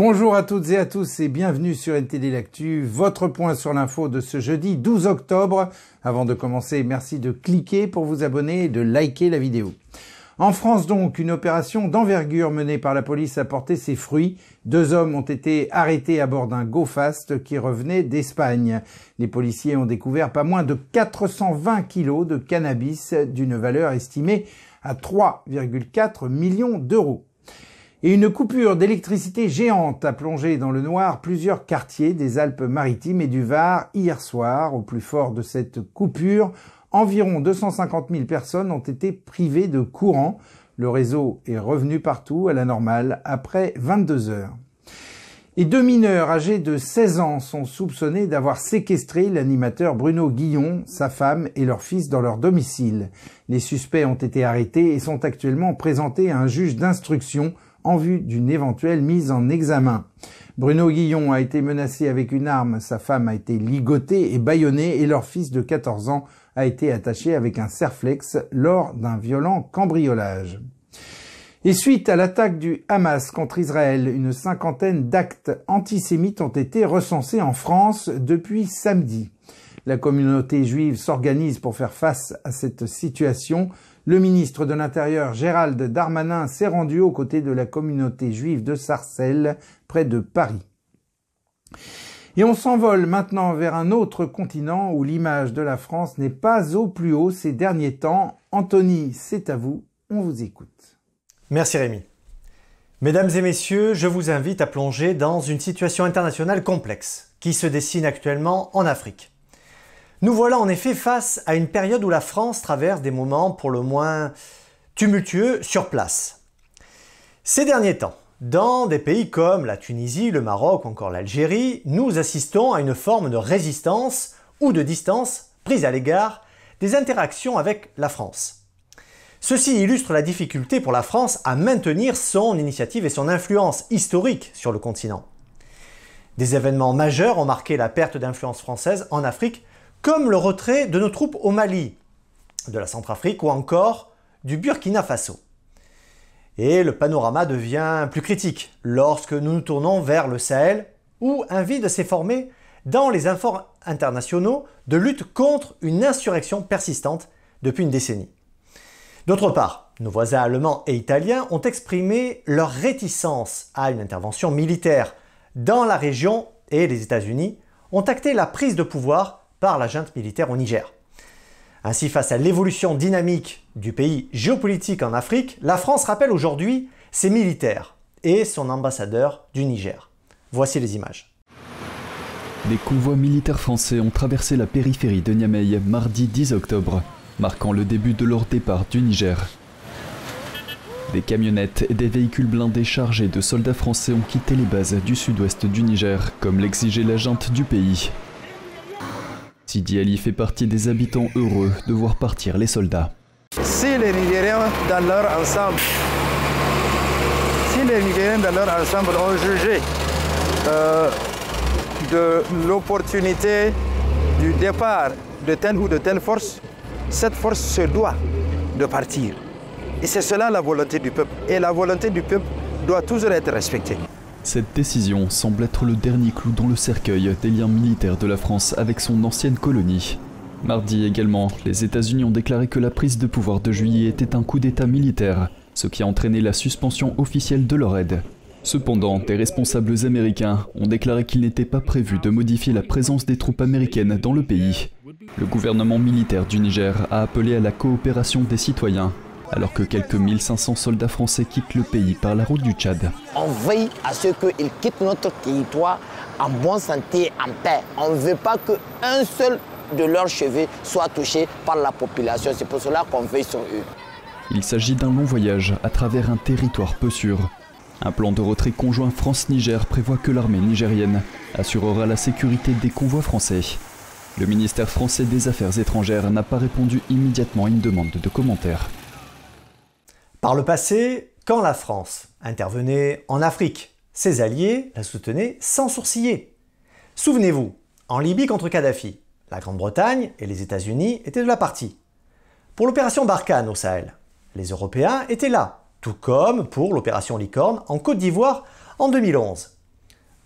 Bonjour à toutes et à tous et bienvenue sur NTD L'Actu, votre point sur l'info de ce jeudi 12 octobre. Avant de commencer, merci de cliquer pour vous abonner et de liker la vidéo. En France donc, une opération d'envergure menée par la police a porté ses fruits. Deux hommes ont été arrêtés à bord d'un GoFast qui revenait d'Espagne. Les policiers ont découvert pas moins de 420 kilos de cannabis d'une valeur estimée à 3,4 millions d'euros. Et une coupure d'électricité géante a plongé dans le noir plusieurs quartiers des Alpes-Maritimes et du Var hier soir. Au plus fort de cette coupure, environ 250 000 personnes ont été privées de courant. Le réseau est revenu partout à la normale après 22 heures. Et deux mineurs âgés de 16 ans sont soupçonnés d'avoir séquestré l'animateur Bruno Guillon, sa femme et leur fils dans leur domicile. Les suspects ont été arrêtés et sont actuellement présentés à un juge d'instruction en vue d'une éventuelle mise en examen. Bruno Guillon a été menacé avec une arme, sa femme a été ligotée et bâillonnée et leur fils de 14 ans a été attaché avec un serflex lors d'un violent cambriolage. Et suite à l'attaque du Hamas contre Israël, une cinquantaine d'actes antisémites ont été recensés en France depuis samedi. La communauté juive s'organise pour faire face à cette situation. Le ministre de l'Intérieur Gérald Darmanin s'est rendu aux côtés de la communauté juive de Sarcelles, près de Paris. Et on s'envole maintenant vers un autre continent où l'image de la France n'est pas au plus haut ces derniers temps. Anthony, c'est à vous, on vous écoute. Merci Rémi. Mesdames et messieurs, je vous invite à plonger dans une situation internationale complexe qui se dessine actuellement en Afrique. Nous voilà en effet face à une période où la France traverse des moments pour le moins tumultueux sur place. Ces derniers temps, dans des pays comme la Tunisie, le Maroc ou encore l'Algérie, nous assistons à une forme de résistance ou de distance prise à l'égard des interactions avec la France. Ceci illustre la difficulté pour la France à maintenir son initiative et son influence historique sur le continent. Des événements majeurs ont marqué la perte d'influence française en Afrique comme le retrait de nos troupes au Mali, de la Centrafrique ou encore du Burkina Faso. Et le panorama devient plus critique lorsque nous nous tournons vers le Sahel, où un vide s'est formé dans les efforts internationaux de lutte contre une insurrection persistante depuis une décennie. D'autre part, nos voisins allemands et italiens ont exprimé leur réticence à une intervention militaire dans la région et les États-Unis ont acté la prise de pouvoir par la junte militaire au Niger. Ainsi, face à l'évolution dynamique du pays géopolitique en Afrique, la France rappelle aujourd'hui ses militaires et son ambassadeur du Niger. Voici les images. Des convois militaires français ont traversé la périphérie de Niamey mardi 10 octobre, marquant le début de leur départ du Niger. Des camionnettes et des véhicules blindés chargés de soldats français ont quitté les bases du sud-ouest du Niger, comme l'exigeait la junte du pays. Sidi Ali fait partie des habitants heureux de voir partir les soldats. Si les Nigériens dans leur ensemble, si ont jugé euh, de l'opportunité du départ de telle ou de telle force, cette force se doit de partir. Et c'est cela la volonté du peuple. Et la volonté du peuple doit toujours être respectée. Cette décision semble être le dernier clou dans le cercueil des liens militaires de la France avec son ancienne colonie. Mardi également, les États-Unis ont déclaré que la prise de pouvoir de juillet était un coup d'État militaire, ce qui a entraîné la suspension officielle de leur aide. Cependant, des responsables américains ont déclaré qu'il n'était pas prévu de modifier la présence des troupes américaines dans le pays. Le gouvernement militaire du Niger a appelé à la coopération des citoyens alors que quelques 1500 soldats français quittent le pays par la route du Tchad. On veille à ce qu'ils quittent notre territoire en bonne santé, en paix. On ne veut pas qu'un seul de leurs cheveux soit touché par la population. C'est pour cela qu'on veille sur eux. Il s'agit d'un long voyage à travers un territoire peu sûr. Un plan de retrait conjoint France-Niger prévoit que l'armée nigérienne assurera la sécurité des convois français. Le ministère français des Affaires étrangères n'a pas répondu immédiatement à une demande de commentaires. Par le passé, quand la France intervenait en Afrique, ses alliés la soutenaient sans sourciller. Souvenez-vous, en Libye contre Kadhafi, la Grande-Bretagne et les États-Unis étaient de la partie. Pour l'opération Barkhane au Sahel, les Européens étaient là, tout comme pour l'opération Licorne en Côte d'Ivoire en 2011.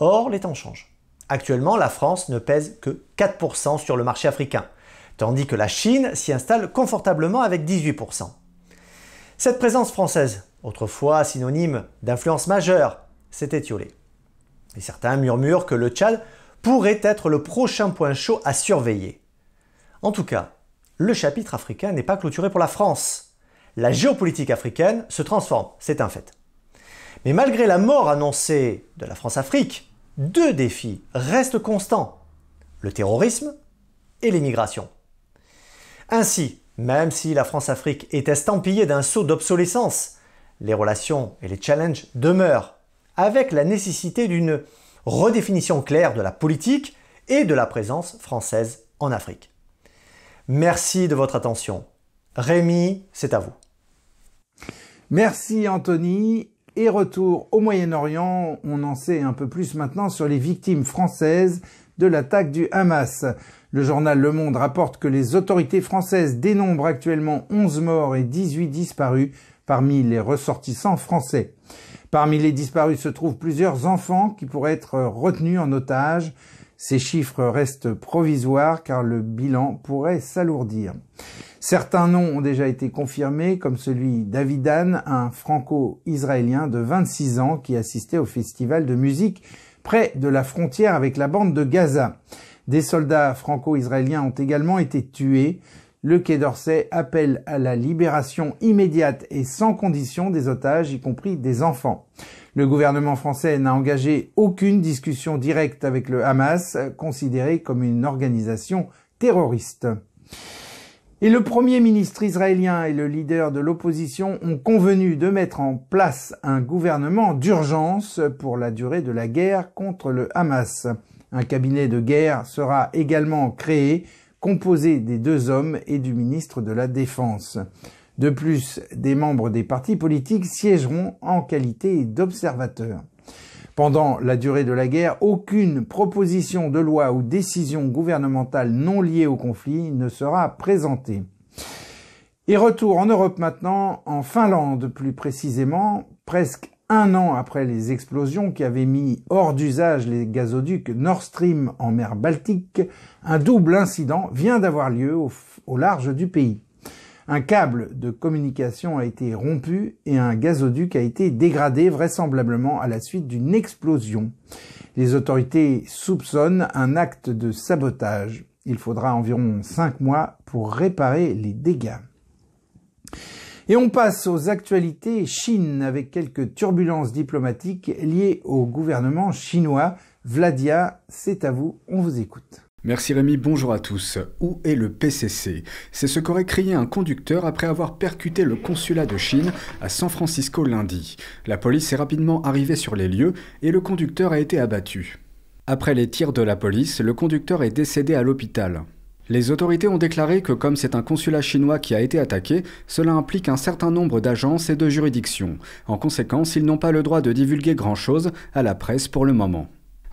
Or, les temps changent. Actuellement, la France ne pèse que 4% sur le marché africain, tandis que la Chine s'y installe confortablement avec 18%. Cette présence française, autrefois synonyme d'influence majeure, s'est étiolée. Et certains murmurent que le Tchad pourrait être le prochain point chaud à surveiller. En tout cas, le chapitre africain n'est pas clôturé pour la France. La géopolitique africaine se transforme, c'est un fait. Mais malgré la mort annoncée de la France-Afrique, deux défis restent constants, le terrorisme et l'immigration. Ainsi, même si la France-Afrique est estampillée d'un saut d'obsolescence, les relations et les challenges demeurent, avec la nécessité d'une redéfinition claire de la politique et de la présence française en Afrique. Merci de votre attention. Rémi, c'est à vous. Merci Anthony. Et retour au Moyen-Orient, on en sait un peu plus maintenant sur les victimes françaises de l'attaque du Hamas. Le journal Le Monde rapporte que les autorités françaises dénombrent actuellement 11 morts et 18 disparus parmi les ressortissants français. Parmi les disparus se trouvent plusieurs enfants qui pourraient être retenus en otage. Ces chiffres restent provisoires car le bilan pourrait s'alourdir. Certains noms ont déjà été confirmés, comme celui d'Avidan, un franco-israélien de 26 ans qui assistait au festival de musique près de la frontière avec la bande de Gaza. Des soldats franco-israéliens ont également été tués. Le Quai d'Orsay appelle à la libération immédiate et sans condition des otages, y compris des enfants. Le gouvernement français n'a engagé aucune discussion directe avec le Hamas, considéré comme une organisation terroriste. Et le premier ministre israélien et le leader de l'opposition ont convenu de mettre en place un gouvernement d'urgence pour la durée de la guerre contre le Hamas. Un cabinet de guerre sera également créé, composé des deux hommes et du ministre de la Défense. De plus, des membres des partis politiques siégeront en qualité d'observateurs. Pendant la durée de la guerre, aucune proposition de loi ou décision gouvernementale non liée au conflit ne sera présentée. Et retour en Europe maintenant, en Finlande plus précisément, presque un an après les explosions qui avaient mis hors d'usage les gazoducs Nord Stream en mer Baltique, un double incident vient d'avoir lieu au, large du pays. Un câble de communication a été rompu et un gazoduc a été dégradé vraisemblablement à la suite d'une explosion. Les autorités soupçonnent un acte de sabotage. Il faudra environ cinq mois pour réparer les dégâts. Et on passe aux actualités Chine avec quelques turbulences diplomatiques liées au gouvernement chinois. Vladia, c'est à vous, on vous écoute. Merci Rémi, bonjour à tous. Où est le PCC C'est ce qu'aurait crié un conducteur après avoir percuté le consulat de Chine à San Francisco lundi. La police est rapidement arrivée sur les lieux et le conducteur a été abattu. Après les tirs de la police, le conducteur est décédé à l'hôpital. Les autorités ont déclaré que comme c'est un consulat chinois qui a été attaqué, cela implique un certain nombre d'agences et de juridictions. En conséquence, ils n'ont pas le droit de divulguer grand-chose à la presse pour le moment.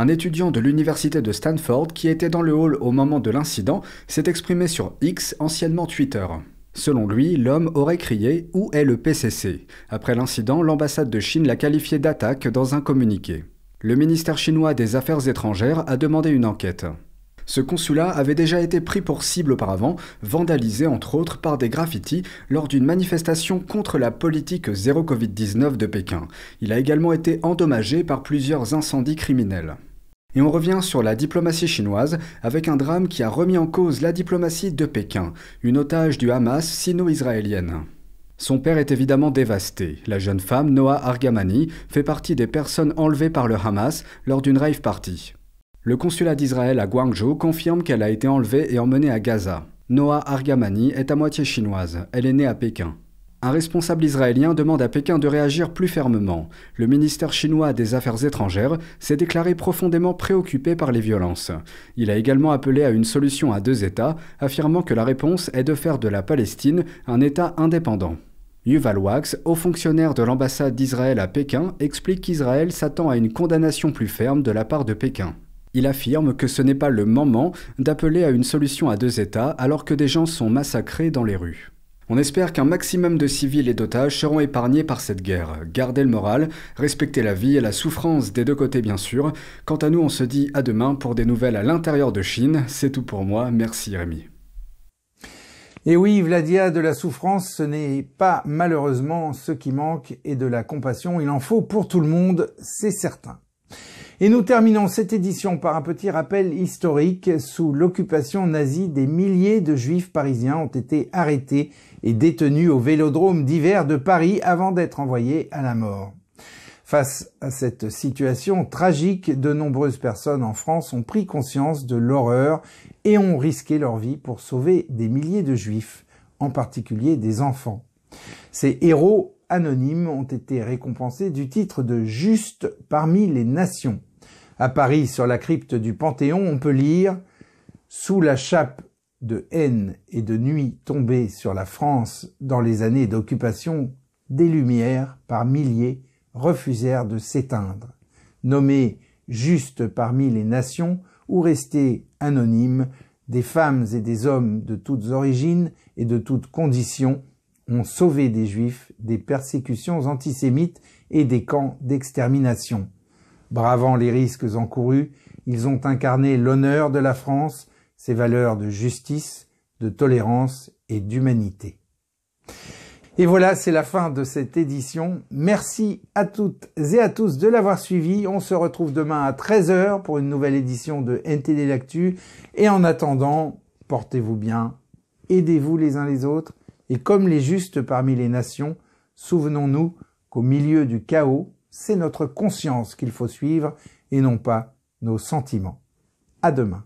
Un étudiant de l'université de Stanford qui était dans le hall au moment de l'incident s'est exprimé sur X, anciennement Twitter. Selon lui, l'homme aurait crié Où est le PCC Après l'incident, l'ambassade de Chine l'a qualifié d'attaque dans un communiqué. Le ministère chinois des Affaires étrangères a demandé une enquête. Ce consulat avait déjà été pris pour cible auparavant, vandalisé entre autres par des graffitis lors d'une manifestation contre la politique zéro Covid-19 de Pékin. Il a également été endommagé par plusieurs incendies criminels. Et on revient sur la diplomatie chinoise avec un drame qui a remis en cause la diplomatie de Pékin, une otage du Hamas sino-israélienne. Son père est évidemment dévasté. La jeune femme, Noah Argamani, fait partie des personnes enlevées par le Hamas lors d'une rave party. Le consulat d'Israël à Guangzhou confirme qu'elle a été enlevée et emmenée à Gaza. Noah Argamani est à moitié chinoise. Elle est née à Pékin. Un responsable israélien demande à Pékin de réagir plus fermement. Le ministère chinois des Affaires étrangères s'est déclaré profondément préoccupé par les violences. Il a également appelé à une solution à deux États, affirmant que la réponse est de faire de la Palestine un État indépendant. Yuval Wax, haut fonctionnaire de l'ambassade d'Israël à Pékin, explique qu'Israël s'attend à une condamnation plus ferme de la part de Pékin. Il affirme que ce n'est pas le moment d'appeler à une solution à deux États alors que des gens sont massacrés dans les rues. On espère qu'un maximum de civils et d'otages seront épargnés par cette guerre. Gardez le moral, respectez la vie et la souffrance des deux côtés bien sûr. Quant à nous, on se dit à demain pour des nouvelles à l'intérieur de Chine. C'est tout pour moi. Merci Rémi. Et oui, Vladia, de la souffrance, ce n'est pas malheureusement ce qui manque et de la compassion, il en faut pour tout le monde, c'est certain. Et nous terminons cette édition par un petit rappel historique. Sous l'occupation nazie, des milliers de juifs parisiens ont été arrêtés et détenus au vélodrome d'hiver de Paris avant d'être envoyés à la mort. Face à cette situation tragique, de nombreuses personnes en France ont pris conscience de l'horreur et ont risqué leur vie pour sauver des milliers de juifs, en particulier des enfants. Ces héros anonymes ont été récompensés du titre de Juste parmi les nations. À Paris, sur la crypte du Panthéon, on peut lire Sous la chape de haine et de nuit tombée sur la France dans les années d'occupation, des lumières par milliers refusèrent de s'éteindre. Nommés juste parmi les nations ou restés anonymes, des femmes et des hommes de toutes origines et de toutes conditions ont sauvé des juifs des persécutions antisémites et des camps d'extermination. Bravant les risques encourus, ils ont incarné l'honneur de la France, ses valeurs de justice, de tolérance et d'humanité. Et voilà, c'est la fin de cette édition. Merci à toutes et à tous de l'avoir suivi. On se retrouve demain à 13h pour une nouvelle édition de NTD L'Actu. Et en attendant, portez-vous bien, aidez-vous les uns les autres. Et comme les justes parmi les nations, souvenons-nous qu'au milieu du chaos, c'est notre conscience qu'il faut suivre et non pas nos sentiments. À demain.